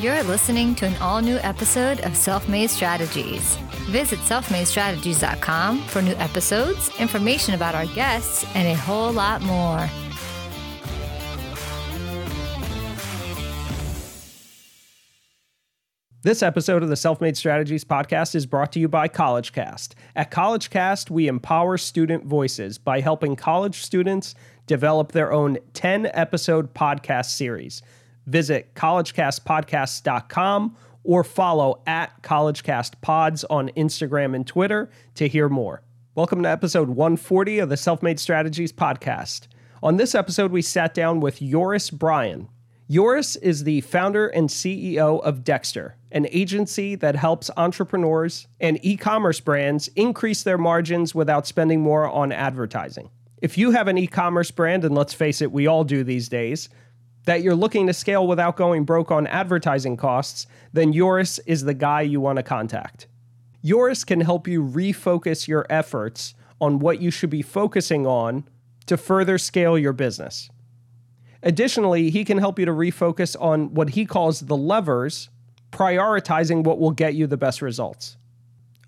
You're listening to an all new episode of Self Made Strategies. Visit selfmadestrategies.com for new episodes, information about our guests, and a whole lot more. This episode of the Self Made Strategies podcast is brought to you by CollegeCast. At CollegeCast, we empower student voices by helping college students develop their own 10 episode podcast series. Visit collegecastpodcasts.com or follow at CollegeCastPods on Instagram and Twitter to hear more. Welcome to episode 140 of the Self Made Strategies podcast. On this episode, we sat down with Joris Bryon. Joris is the founder and CEO of Dexter, an agency that helps entrepreneurs and e commerce brands increase their margins without spending more on advertising. If you have an e commerce brand, and let's face it, we all do these days, that you're looking to scale without going broke on advertising costs, then Joris is the guy you want to contact. Joris can help you refocus your efforts on what you should be focusing on to further scale your business. Additionally, he can help you to refocus on what he calls the levers, prioritizing what will get you the best results.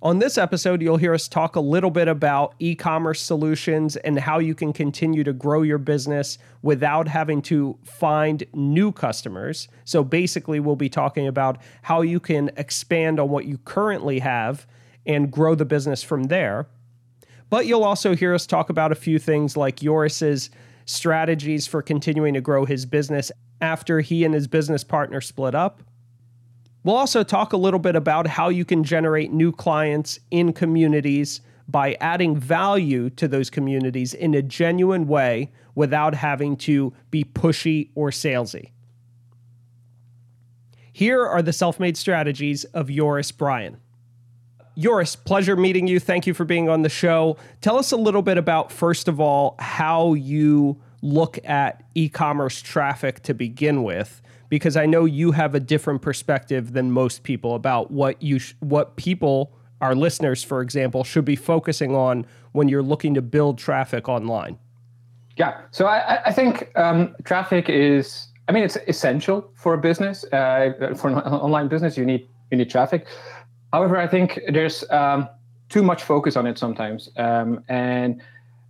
On this episode, you'll hear us talk a little bit about e commerce solutions and how you can continue to grow your business without having to find new customers. So, basically, we'll be talking about how you can expand on what you currently have and grow the business from there. But you'll also hear us talk about a few things like Joris's strategies for continuing to grow his business after he and his business partner split up. We'll also talk a little bit about how you can generate new clients in communities by adding value to those communities in a genuine way without having to be pushy or salesy. Here are the self made strategies of Joris Bryon. Joris, pleasure meeting you. Thank you for being on the show. Tell us a little bit about, first of all, how you look at e commerce traffic to begin with, because I know you have a different perspective than most people about what you sh- what people, our listeners, for example, should be focusing on when you're looking to build traffic online. Yeah, so I, I think um, traffic is, I mean, it's essential for a business. Uh, for an online business, you need you need traffic. However, I think there's um, too much focus on it sometimes, um, and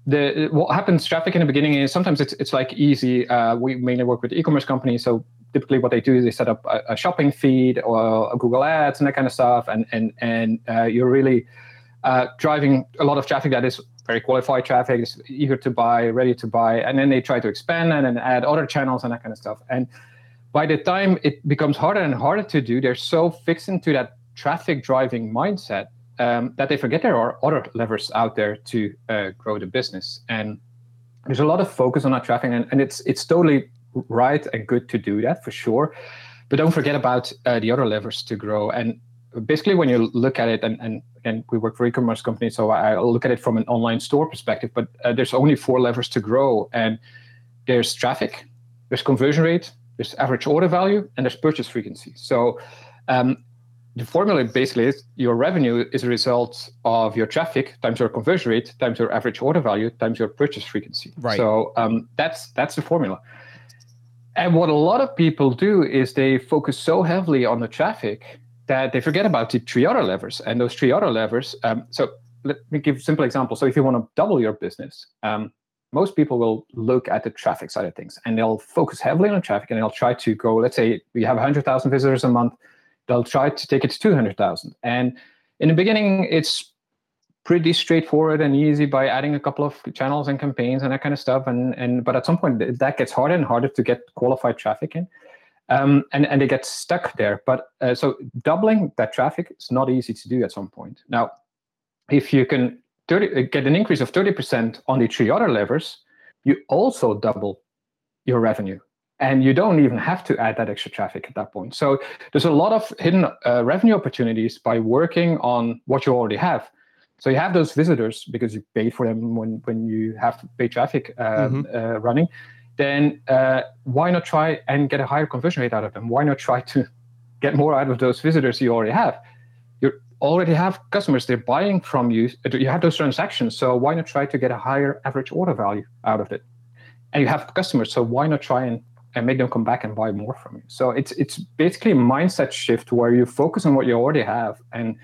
the what happens traffic in the beginning is sometimes it's it's like easy. Uh, we mainly work with e-commerce companies, so typically what they do is they set up a, a shopping feed or Google Ads and that kind of stuff, and and and uh, you're really uh, driving a lot of traffic that is very qualified traffic, is eager to buy, ready to buy, and then they try to expand and then add other channels and that kind of stuff. And by the time it becomes harder and harder to do, they're so fixed into that traffic driving mindset um, that they forget there are other levers out there to uh, grow the business. And there's a lot of focus on that traffic, and, and it's it's totally right and good to do that for sure. But don't forget about uh, the other levers to grow. And basically, when you look at it, and, and again, we work for e-commerce companies, so I look at it from an online store perspective. But uh, there's only four levers to grow, and there's traffic, there's conversion rate, there's average order value, and there's purchase frequency. So um, the formula basically is your revenue is a result of your traffic times your conversion rate times your average order value times your purchase frequency. Right. So um, that's that's the formula. And what a lot of people do is they focus so heavily on the traffic that they forget about the three other levers. And those three other levers. Um, so let me give a simple example. So if you want to double your business, um, most people will look at the traffic side of things and they'll focus heavily on traffic and they'll try to go. Let's say we have 100,000 visitors a month they'll try to take it to 200,000. And in the beginning, it's pretty straightforward and easy by adding a couple of channels and campaigns and that kind of stuff. And and but at some point that gets harder and harder to get qualified traffic in, um, and and they get stuck there. But uh, so doubling that traffic is not easy to do at some point. Now, if you can 30, uh, get an increase of 30% on the three other levers, you also double your revenue and you don't even have to add that extra traffic at that point. So there's a lot of hidden uh, revenue opportunities by working on what you already have. So you have those visitors because you paid for them when when you have paid traffic um, mm-hmm. uh, running. Then uh, why not try and get a higher conversion rate out of them? Why not try to get more out of those visitors you already have? You already have customers; they're buying from you. You have those transactions, so why not try to get a higher average order value out of it? And you have customers, so why not try and and make them come back and buy more from you. So it's it's basically a mindset shift where you focus on what you already have and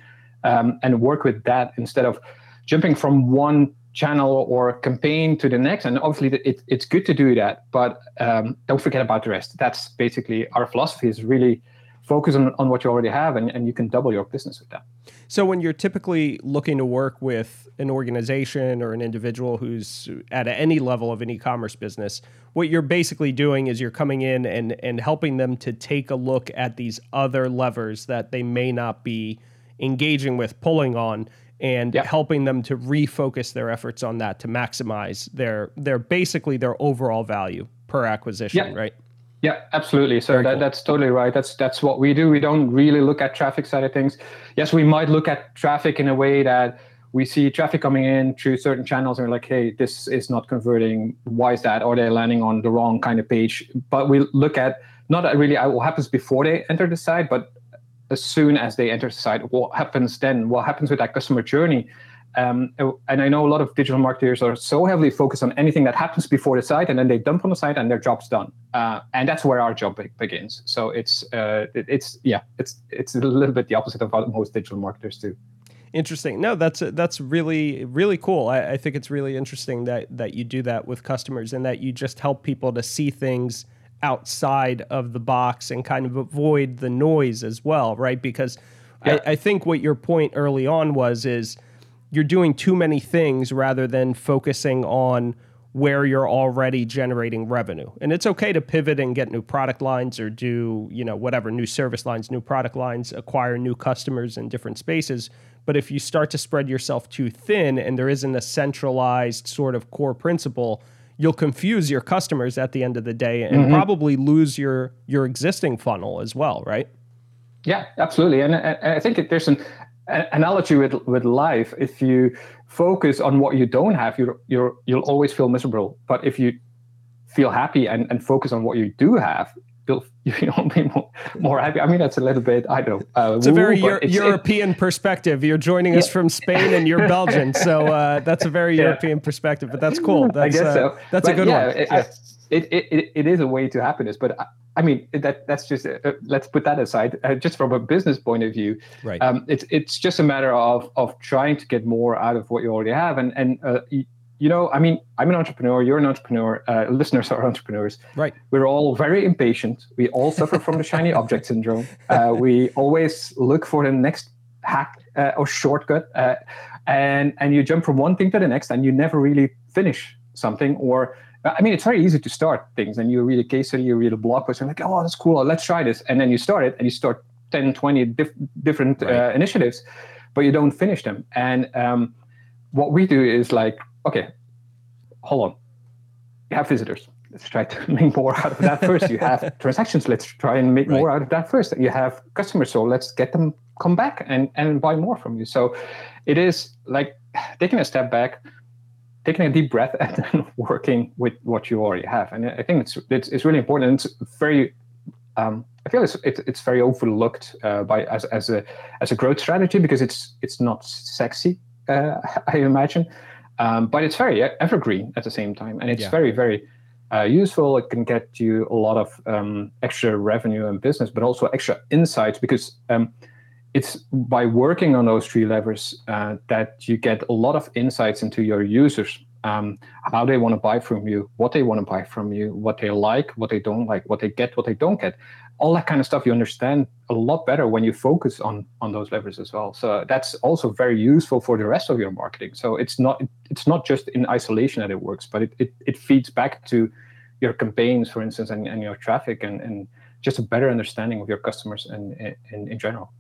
um, and work with that instead of jumping from one channel or campaign to the next. And obviously, it, it's good to do that, but um, don't forget about the rest. That's basically our philosophy is really focus on, on what you already have and, and you can double your business with that. So when you're typically looking to work with an organization or an individual who's at any level of an e-commerce business, what you're basically doing is you're coming in and and helping them to take a look at these other levers that they may not be engaging with, pulling on, and yep. helping them to refocus their efforts on that to maximize their their basically their overall value per acquisition, yep. right? Yeah, absolutely. So that, cool. that's totally right. That's that's what we do. We don't really look at traffic side of things. Yes, we might look at traffic in a way that we see traffic coming in through certain channels and we're like, hey, this is not converting. Why is that? Or they're landing on the wrong kind of page. But we look at not really what happens before they enter the site, but as soon as they enter the site, what happens then? What happens with that customer journey? Um, and I know a lot of digital marketers are so heavily focused on anything that happens before the site, and then they dump on the site, and their job's done. Uh, and that's where our job be- begins. So it's uh, it, it's yeah, it's it's a little bit the opposite of what most digital marketers do. Interesting. No, that's that's really really cool. I, I think it's really interesting that that you do that with customers, and that you just help people to see things outside of the box and kind of avoid the noise as well, right? Because yeah. I, I think what your point early on was is you're doing too many things rather than focusing on where you're already generating revenue. And it's okay to pivot and get new product lines or do, you know, whatever, new service lines, new product lines, acquire new customers in different spaces. But if you start to spread yourself too thin and there isn't a centralized sort of core principle, you'll confuse your customers at the end of the day and mm-hmm. probably lose your your existing funnel as well, right? Yeah, absolutely. And, and I think there's an analogy with with life if you focus on what you don't have you're, you're you'll always feel miserable but if you feel happy and, and focus on what you do have you'll you'll be more, more happy. I mean that's a little bit i don't know uh, it's a very Euro- it's, european it, perspective. You're joining us from spain and you're belgian. So uh, that's a very yeah. european perspective but that's cool. That's, i guess uh, so. that's but a good yeah, one. it, it, it, it is a way to happiness but I mean, that that's just uh, uh, let's put that aside. Uh, just from a business point of view, right? Um, it's it's just a matter of of trying to get more out of what you already have, and and uh, you, know, I mean, I'm an entrepreneur. You're an entrepreneur. Uh, listeners are entrepreneurs. Right. We're all very impatient. We all suffer from the shiny object syndrome. Uh, we always look for the next hack or shortcut, and and you jump from one thing to the next, and you never really finish something or I mean, it's very easy to start things and you read a case study, you read a blog post, and like, oh, that's cool. Let's try this. And then you start it and you start 10, 20 dif- different right. uh, initiatives, but you don't finish them. And um, what we do is like, okay, hold on. You have visitors. Let's try to make more out of that first. You have transactions. Let's try and make right. more out of that first. You have customers. So let's get them come back and, and buy more from you. So it is like taking a step back taking a deep breath and then working with what you already have. And I think it's it's, it's really important. It's very um, I feel it's it's, it's very overlooked uh, by as, as a as a growth strategy because it's it's not sexy. Uh, I imagine, um, but it's very evergreen at the same time, and it's yeah. very very uh, useful. It can get you a lot of um, extra revenue and business, but also extra insights because um, it's by working on those three levers uh, that you get a lot of insights into your users um, how they want to buy from you what they want to buy from you what they like what they don't like what they get what they don't get. All that kind of stuff you understand a lot better when you focus on on those levers as well. So that's also very useful for the rest of your marketing. So it's not it's not just in isolation that it works but it, it, it feeds back to your campaigns for instance and, and your traffic and, and just a better understanding of your customers and in, in general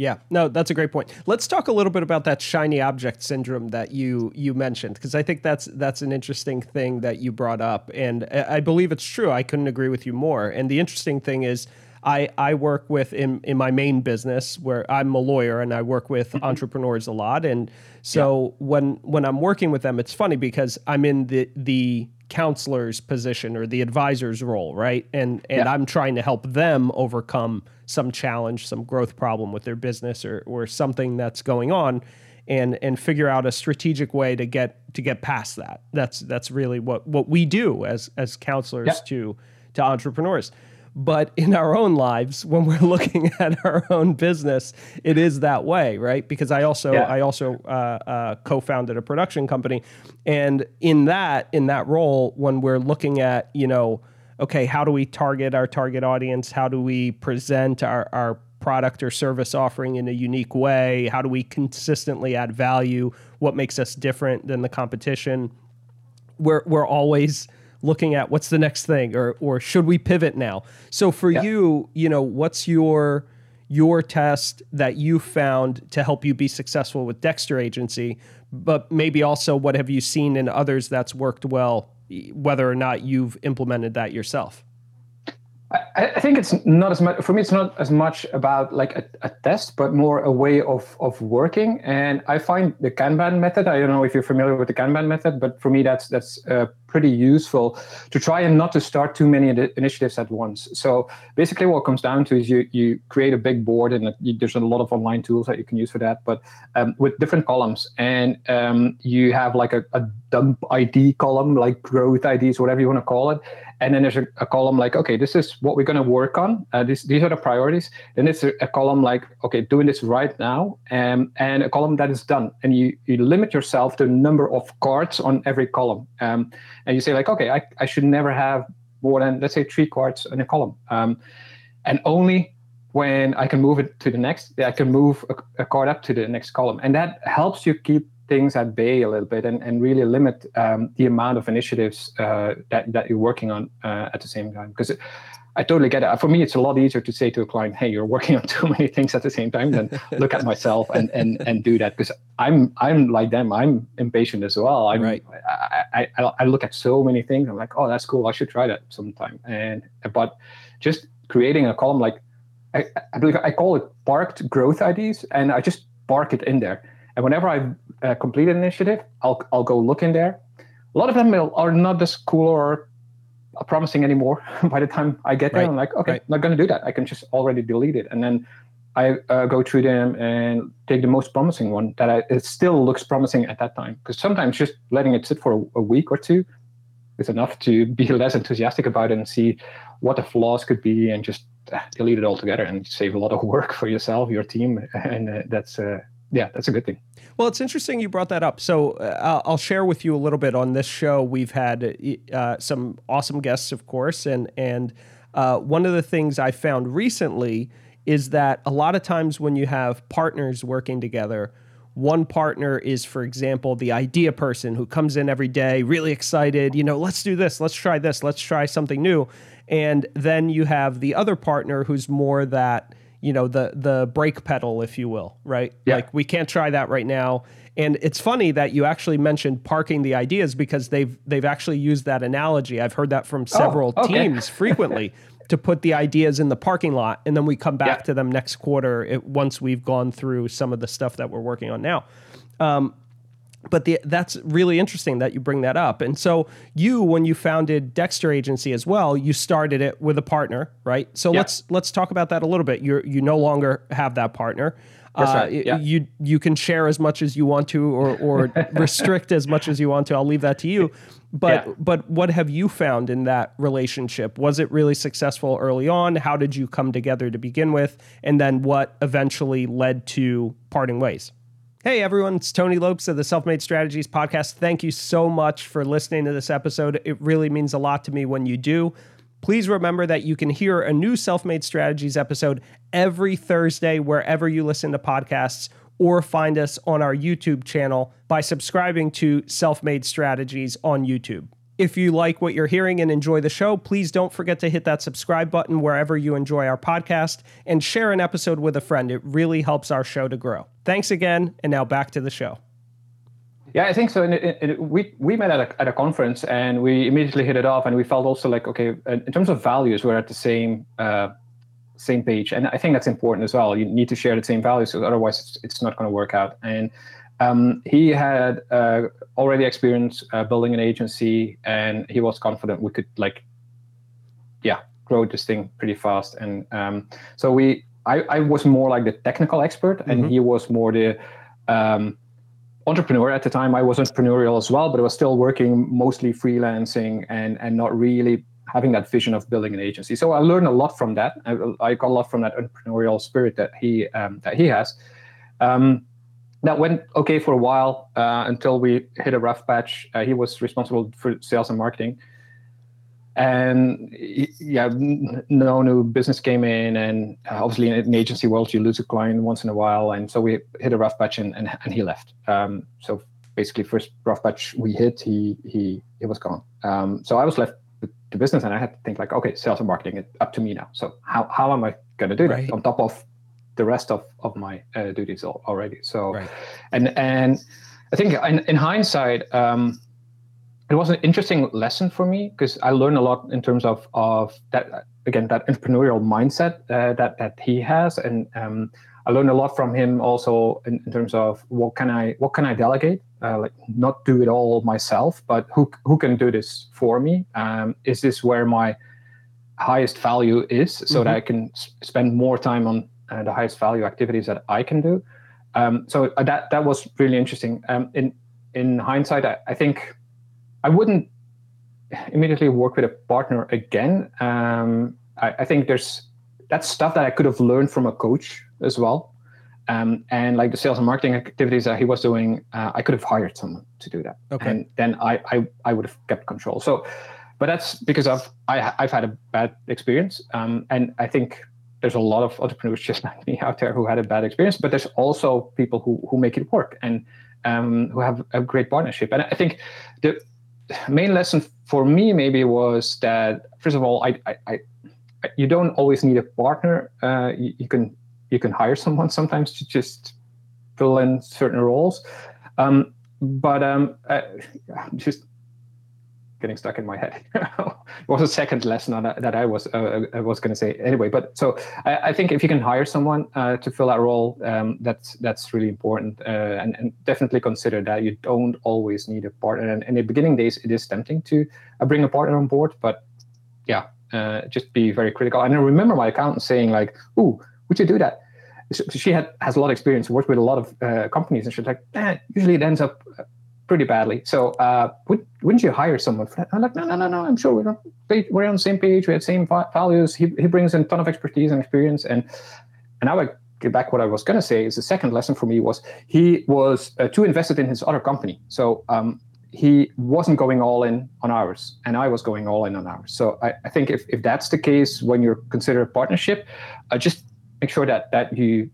yeah, no, that's a great point. Let's talk a little bit about that shiny object syndrome that you you mentioned because I think that's that's an interesting thing that you brought up, and I believe it's true. I couldn't agree with you more. And the interesting thing is, I I work with in in my main business where I'm a lawyer and I work with mm-hmm. entrepreneurs a lot, and so yeah. when when I'm working with them, it's funny because I'm in the the counselor's position or the advisor's role, right? And and yeah. I'm trying to help them overcome some challenge, some growth problem with their business or or something that's going on and and figure out a strategic way to get to get past that. That's that's really what what we do as as counselors yeah. to to entrepreneurs. But in our own lives, when we're looking at our own business, it is that way, right? Because I also Yeah. I also uh, uh, co-founded a production company, and in that in that role, when we're looking at you know, okay, how do we target our target audience? How do we present our our product or service offering in a unique way? How do we consistently add value? What makes us different than the competition? we're we're always looking at what's the next thing or or should we pivot now so for Yeah. you you know what's your your test that you found to help you be successful with dexter agency but maybe also what have you seen in others that's worked well whether or not you've implemented that yourself I, I think it's not as much for me. It's not as much about like a, a test, but more a way of of working. And I find the Kanban method. I don't know if you're familiar with the Kanban method, but for me, that's that's uh, pretty useful to try and not to start too many initiatives at once. So basically, what comes down to is you you create a big board, and you, there's a lot of online tools that you can use for that. But um, with different columns, and um, you have like a, a dump ID column, like growth IDs, whatever you want to call it. And then there's a, a column like okay this is what we're going to work on. Uh, this, these are the priorities. Then it's a, a column like okay doing this right now um, and a column that is done. And you, you limit yourself to number of cards on every column. Um, and you say like okay I, I should never have more than let's say three cards in a column um, and only when i can move it to the next i can move a, a card up to the next column and that helps you keep things at bay a little bit and, and really limit um, the amount of initiatives uh, that, that you're working on uh, at the same time. Because I totally get it. For me, it's a lot easier to say to a client, hey, you're working on too many things at the same time than look at myself and, and, and do that. Because I'm I'm like them. I'm impatient as well. I'm, Right. I, I, I look at so many things. I'm like, oh, that's cool. I should try that sometime. And but just creating a column like I, I believe I call it parked growth IDs, and I just park it in there. And whenever I uh, complete an initiative, I'll I'll go look in there. A lot of them are not as cool or promising anymore. By the time I get there, Right, I'm like, okay, right. I'm not going to do that. I can just already delete it, and then I uh, go through them and take the most promising one that I, it still looks promising at that time. Because sometimes just letting it sit for a, a week or two is enough to be less enthusiastic about it and see what the flaws could be, and just uh, delete it altogether and save a lot of work for yourself, your team, and uh, that's uh, yeah, that's a good thing. Well, it's interesting you brought that up. So uh, I'll- share with you a little bit on this show. We've had uh, some awesome guests, of course, and and uh, one of the things I found recently is that a lot of times when you have partners working together, one partner is, for example, the idea person who comes in every day, really excited. You know, let's do this, let's try this, let's try something new, and then you have the other partner who's more that you know the the brake pedal if you will right Yeah. like we can't try that right now and it's funny that you actually mentioned parking the ideas because they've they've actually used that analogy i've heard that from oh, several okay. teams frequently to put the ideas in the parking lot and then we come back Yeah. to them next quarter it, once we've gone through some of the stuff that we're working on now um, but the, that's really interesting that you bring that up. And so you, when you founded Dexter Agency as well, you started it with a partner, right? So Yeah. let's let's talk about that a little bit. You you no longer have that partner. That's Uh, right, yeah. You you can share as much as you want to, or or restrict as much as you want to. I'll leave that to you. But Yeah. but what have you found in that relationship? Was it really successful early on? How did you come together to begin with? And then what eventually led to parting ways? Hey everyone, it's Tony Lopes of the Self Made Strategies podcast. Thank you so much for listening to this episode. It really means a lot to me when you do. Please remember that you can hear a new Self Made Strategies episode every Thursday wherever you listen to podcasts or find us on our YouTube channel by subscribing to Self Made Strategies on YouTube. If you like what you're hearing and enjoy the show, please don't forget to hit that subscribe button wherever you enjoy our podcast and share an episode with a friend. It really helps our show to grow. Thanks again, and now back to the show. Yeah, I think so. And we we met at a, at a conference and we immediately hit it off, and we felt also like okay, in in terms of values, we're at the same uh, same page, and I think that's important as well. You need to share the same values, otherwise it's, it's not going to work out. And um, he had uh, already experience uh, building an agency, and he was confident we could like, yeah, grow this thing pretty fast. And um, so we, I, I was more like the technical expert, and Mhm. he was more the um, entrepreneur at the time. I was entrepreneurial as well, but I was still working mostly freelancing and and not really having that vision of building an agency. So I learned a lot from that. I, I got a lot from that entrepreneurial spirit that he um, that he has. Um, that went okay for a while uh, until we hit a rough patch. Uh, he was responsible for sales and marketing, and yeah, no new business came in, and uh, obviously in an agency world, you lose a client once in a while, and so we hit a rough patch, and and, and he left. Um, so basically, first rough patch we hit, he he he was gone. Um, so I was left with the business, and I had to think like, okay, sales and marketing, it's up to me now. So how how am I going to do that on top of the rest of of my uh, duties already. So, right. and and I think in, in hindsight, um, it was an interesting lesson for me because I learned a lot in terms of of that again that entrepreneurial mindset uh, that that he has, and um, I learned a lot from him also in, in, terms of what can I what can I delegate, uh, like not do it all myself, but who who can do this for me? Um, is this where my highest value is, so mm-hmm. that I can s- spend more time on uh, the highest value activities that I can do. Um, so uh, that that was really interesting. Um, in in hindsight, I, I, think I wouldn't immediately work with a partner again. Um, I, I, think there's that's stuff that I could have learned from a coach as well. Um, and like the sales and marketing activities that he was doing, uh, I could have hired someone to do that. Okay. And then I, I, I would have kept control. So, but that's because I've I, I've had a bad experience, um, and I think there's a lot of entrepreneurs just like me out there who had a bad experience, but there's also people who who make it work and um, who have a great partnership. And I think the main lesson for me maybe was that first of all, I, I, I you don't always need a partner. Uh, you, you, can you can hire someone sometimes to just fill in certain roles. Um, but um, uh, just getting stuck in my head. it was a second lesson that, that I was uh, I was going to say anyway. But so I, I, think if you can hire someone uh, to fill that role, um, that's that's really important, uh, and, and definitely consider that you don't always need a partner. And in the beginning days, it is tempting to uh, bring a partner on board, but yeah, uh, just be very critical. And I remember my accountant saying like, "Ooh, would you do that?" She had has a lot of experience, worked with a lot of uh, companies, and she's like, eh, "Usually it ends up." Pretty badly. So uh, would, wouldn't you hire someone for that? I'm like, no, no, no, no. I'm sure we're on, we're on the same page. We have same values. He, he brings in a ton of expertise and experience. And and now I get back what I was going to say is the second lesson for me was he was uh, too invested in his other company. So um, he wasn't going all in on ours, and I was going all in on ours. So I, I think if, if that's the case when you're consider a partnership, uh, just make sure that that you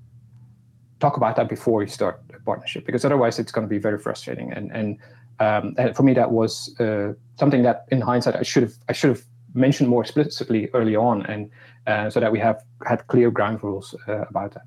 talk about that before you start partnership because otherwise it's going to be very frustrating and and, um, and for me that was uh, something that in hindsight I should have I should have mentioned more explicitly early on and uh, so that we have had clear ground rules uh, about that.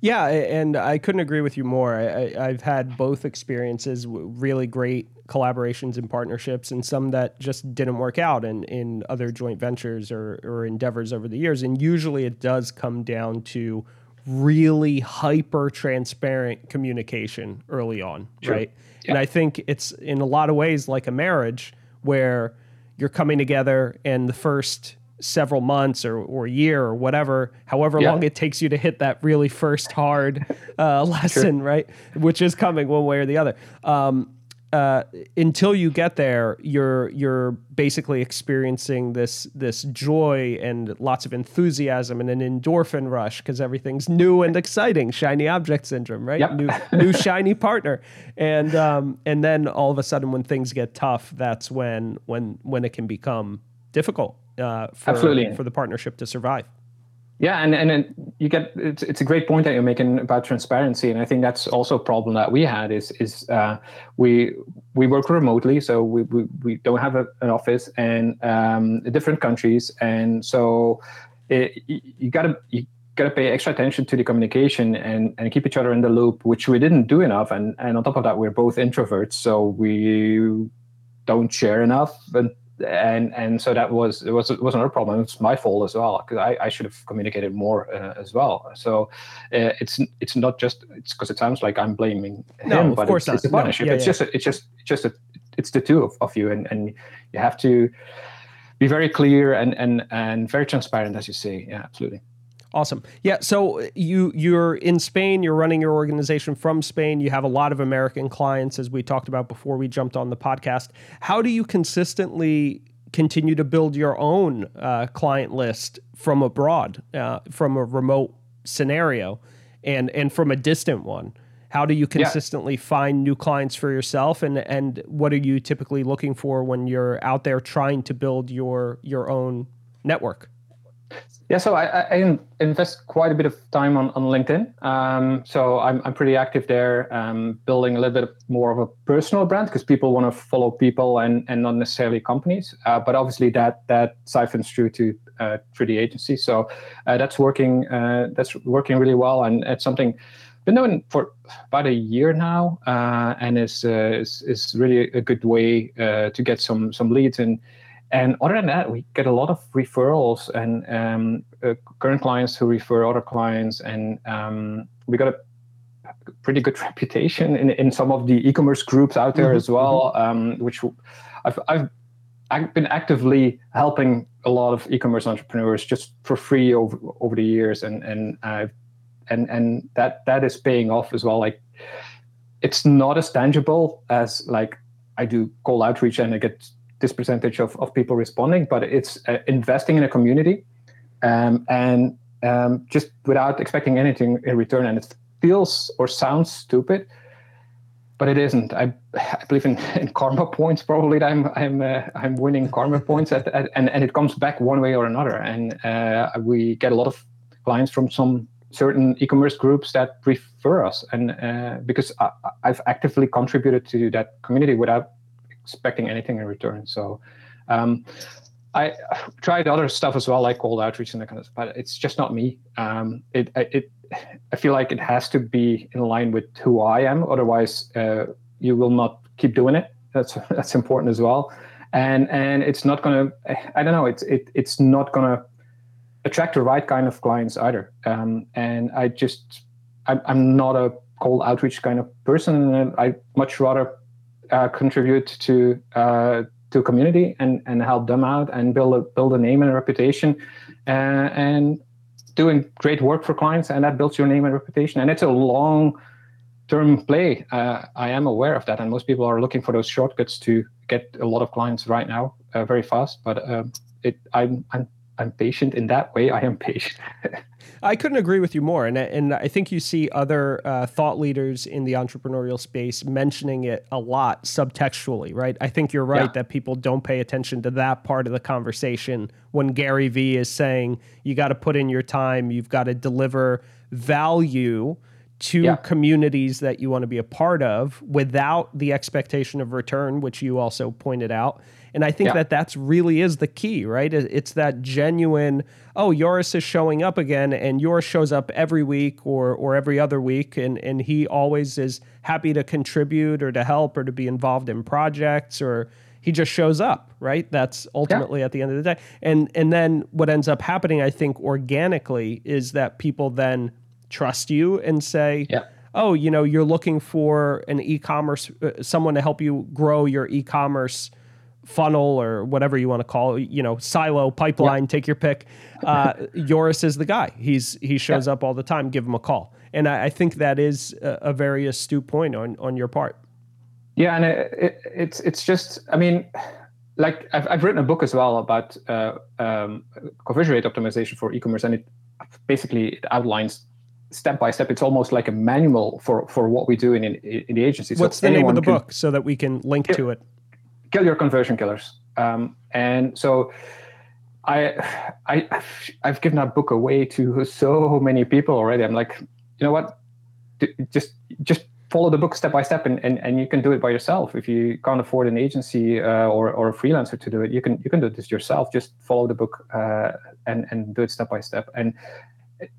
Yeah, and I couldn't agree with you more. I, have had both experiences, really great collaborations and partnerships, and some that just didn't work out in, in other joint ventures or, or endeavors over the years. And usually it does come down to really hyper transparent communication early on, sure. right? Yeah. And I think it's in a lot of ways like a marriage where you're coming together and the first several months or, or year or whatever, however yeah. long it takes you to hit that really first hard uh, lesson, sure. right? Which is coming one way or the other. Um, uh, until you get there, you're you're basically experiencing this this joy and lots of enthusiasm and an endorphin rush because everything's new and exciting, shiny object syndrome, right? Yep. New new shiny partner, and um, and then all of a sudden, when things get tough, that's when when when it can become difficult uh, for, Absolutely. for the partnership to survive. Yeah, and and you get it's it's a great point that you're making about transparency, and I think that's also a problem that we had is is uh, we we work remotely, so we we, we don't have a, an office and um, different countries, and so it, you gotta you gotta pay extra attention to the communication and and keep each other in the loop, which we didn't do enough, and and on top of that, we're both introverts, so we don't share enough and and and so that was it was it was another problem. It's my fault as well because I, I should have communicated more uh, as well. So uh, it's it's not just it's because it sounds like I'm blaming no, him, but it's, it's a partnership. No. Yeah, it's yeah. just a, it's just it's just a, it's the two of, of you, and and you have to be very clear and and and very transparent, as you say. Yeah, absolutely. Awesome. Yeah. So you you're in Spain. You're running your organization from Spain. You have a lot of American clients, as we talked about before we jumped on the podcast. How do you consistently continue to build your own uh, client list from abroad, uh, from a remote scenario, and and from a distant one? How do you consistently yeah. find new clients for yourself, and and what are you typically looking for when you're out there trying to build your your own network? Yeah, so I, I, invest quite a bit of time on, on LinkedIn. Um, so I'm, I'm pretty active there, um, building a little bit more of a personal brand because people want to follow people and, and not necessarily companies. Uh, but obviously that that siphons through to uh, through the agency. So uh, that's working uh, that's working really well, and it's something been doing for about a year now, uh, and is, uh, is is really a good way to get some some leads and and other than that, we get a lot of referrals and um, uh, current clients who refer other clients, and um, we got a pretty good reputation in, in some of the e-commerce groups out there mm-hmm, as well, mm-hmm. um, which I've, I've I've been actively helping a lot of e-commerce entrepreneurs just for free over over the years, and and I've and and that that is paying off as well. Like it's not as tangible as like I do cold outreach and I get this percentage of, of people responding, but it's uh, investing in a community um, and um, just without expecting anything in return. And it feels or sounds stupid, but it isn't. I, I believe in, in karma points. Probably I'm I'm uh, I'm winning karma points, at, at, and and it comes back one way or another. And uh, we get a lot of clients from some certain e-commerce groups that prefer us, and uh, because I, I've actively contributed to that community without expecting anything in return. So um, I tried other stuff as well, like cold outreach and that kind of stuff, but it's just not me. Um, it, it, I feel like it has to be in line with who I am. Otherwise, uh, you will not keep doing it. That's that's important as well. And and it's not gonna. I don't know. It's it it's not gonna attract the right kind of clients either. Um, and I just I'm, I'm not a cold outreach kind of person. I much rather uh, contribute to uh, to community and and help them out and build a build a name and a reputation uh, and doing great work for clients and that builds your name and reputation. And it's a long term play. Uh, i am aware of that and most people are looking for those shortcuts to get a lot of clients right now very fast but uh, it i'm i'm I'm patient in that way. I am patient. I couldn't agree with you more, and and I think you see other uh, thought leaders in the entrepreneurial space mentioning it a lot subtextually, right? I think you're right yeah. that people don't pay attention to that part of the conversation when Gary Vee is saying you got to put in your time, you've got to deliver value to yeah. communities that you want to be a part of without the expectation of return, which you also pointed out. And I think yeah. that that's really is the key, right? It's that genuine, oh, Joris is showing up again and Joris shows up every week or or every other week and and he always is happy to contribute or to help or to be involved in projects or he just shows up, right? That's ultimately yeah. at the end of the day. And and then what ends up happening I think organically is that people then trust you and say, yeah oh, you know, you're looking for an e-commerce, uh, someone to help you grow your e-commerce funnel or whatever you want to call it, you know, silo, pipeline, take your pick. Uh, Joris is the guy. He's he shows up all the time. Give him a call, and I, I think that is a, a, very astute point on on your part. Yeah, and it, it, it's it's just, I mean, like I've I've written a book as well about uh, um, conversion rate optimization for e-commerce, and it basically it outlines step by step. It's almost like a manual for for what we do in in, in the agency. What's so the name of the can, book so that we can link to it? Kill your conversion killers. Um, and so I, I, I've given that book away to so many people already. I'm like, you know what? Just, just follow the book step by step, and, and, and you can do it by yourself. If you can't afford an agency uh, or, or a freelancer to do it, you can you can do this yourself. Just follow the book uh, and and do it step by step. And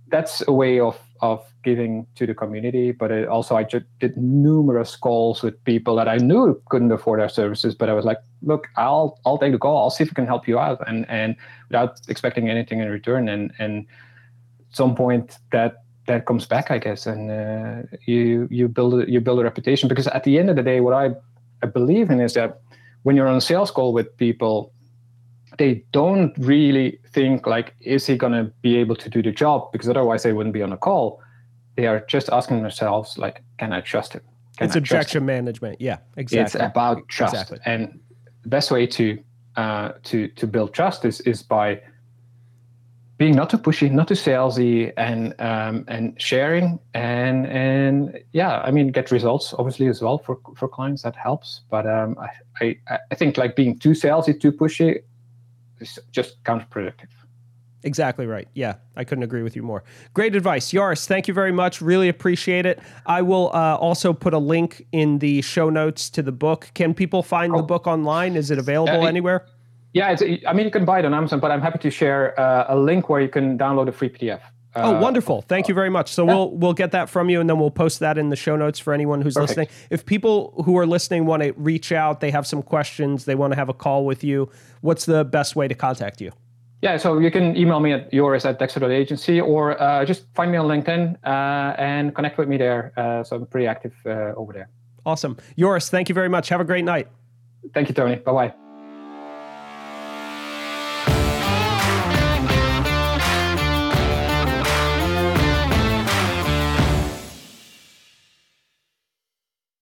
that's a way of of giving to the community but it also i just did numerous calls with people that i knew couldn't afford our services but i was like look i'll i'll take the call. I'll see if i can help you out and and without expecting anything in return and and at some point that that comes back i guess and uh, you you build a, you build a reputation because at the end of the day what i i believe in is that when you're on a sales call with people they don't really think like is he going to be able to do the job? Because otherwise they wouldn't be on a call. They are just asking themselves like can i trust him? Can it's I objection management. Yeah exactly. it's about trust. Exactly. and the best way to uh, to to build trust is is by being not too pushy, not too salesy, and um, and sharing. And and yeah, I mean get results obviously as well for for clients. That helps. But um, I, I I think like being too salesy, too pushy is just counterproductive. Exactly right. Yeah, I couldn't agree with you more. Great advice. Joris, thank you very much. Really appreciate it. I will uh, also put a link in the show notes to the book. Can people find oh. the book online? Is it available uh, anywhere? Yeah, it's, I mean, you can buy it on Amazon, but I'm happy to share uh, a link where you can download a free PDF. Oh, uh, wonderful! Thank you very much. So yeah. we'll we'll get that from you, and then we'll post that in the show notes for anyone who's Perfect. listening. If people who are listening want to reach out, they have some questions, they want to have a call with you. What's the best way to contact you? Yeah, so you can email me at joris at dexter.agency or uh, just find me on LinkedIn uh, and connect with me there. Uh, so I'm pretty active uh, over there. Awesome. Joris, thank you very much. Have a great night. Thank you, Tony. Bye bye.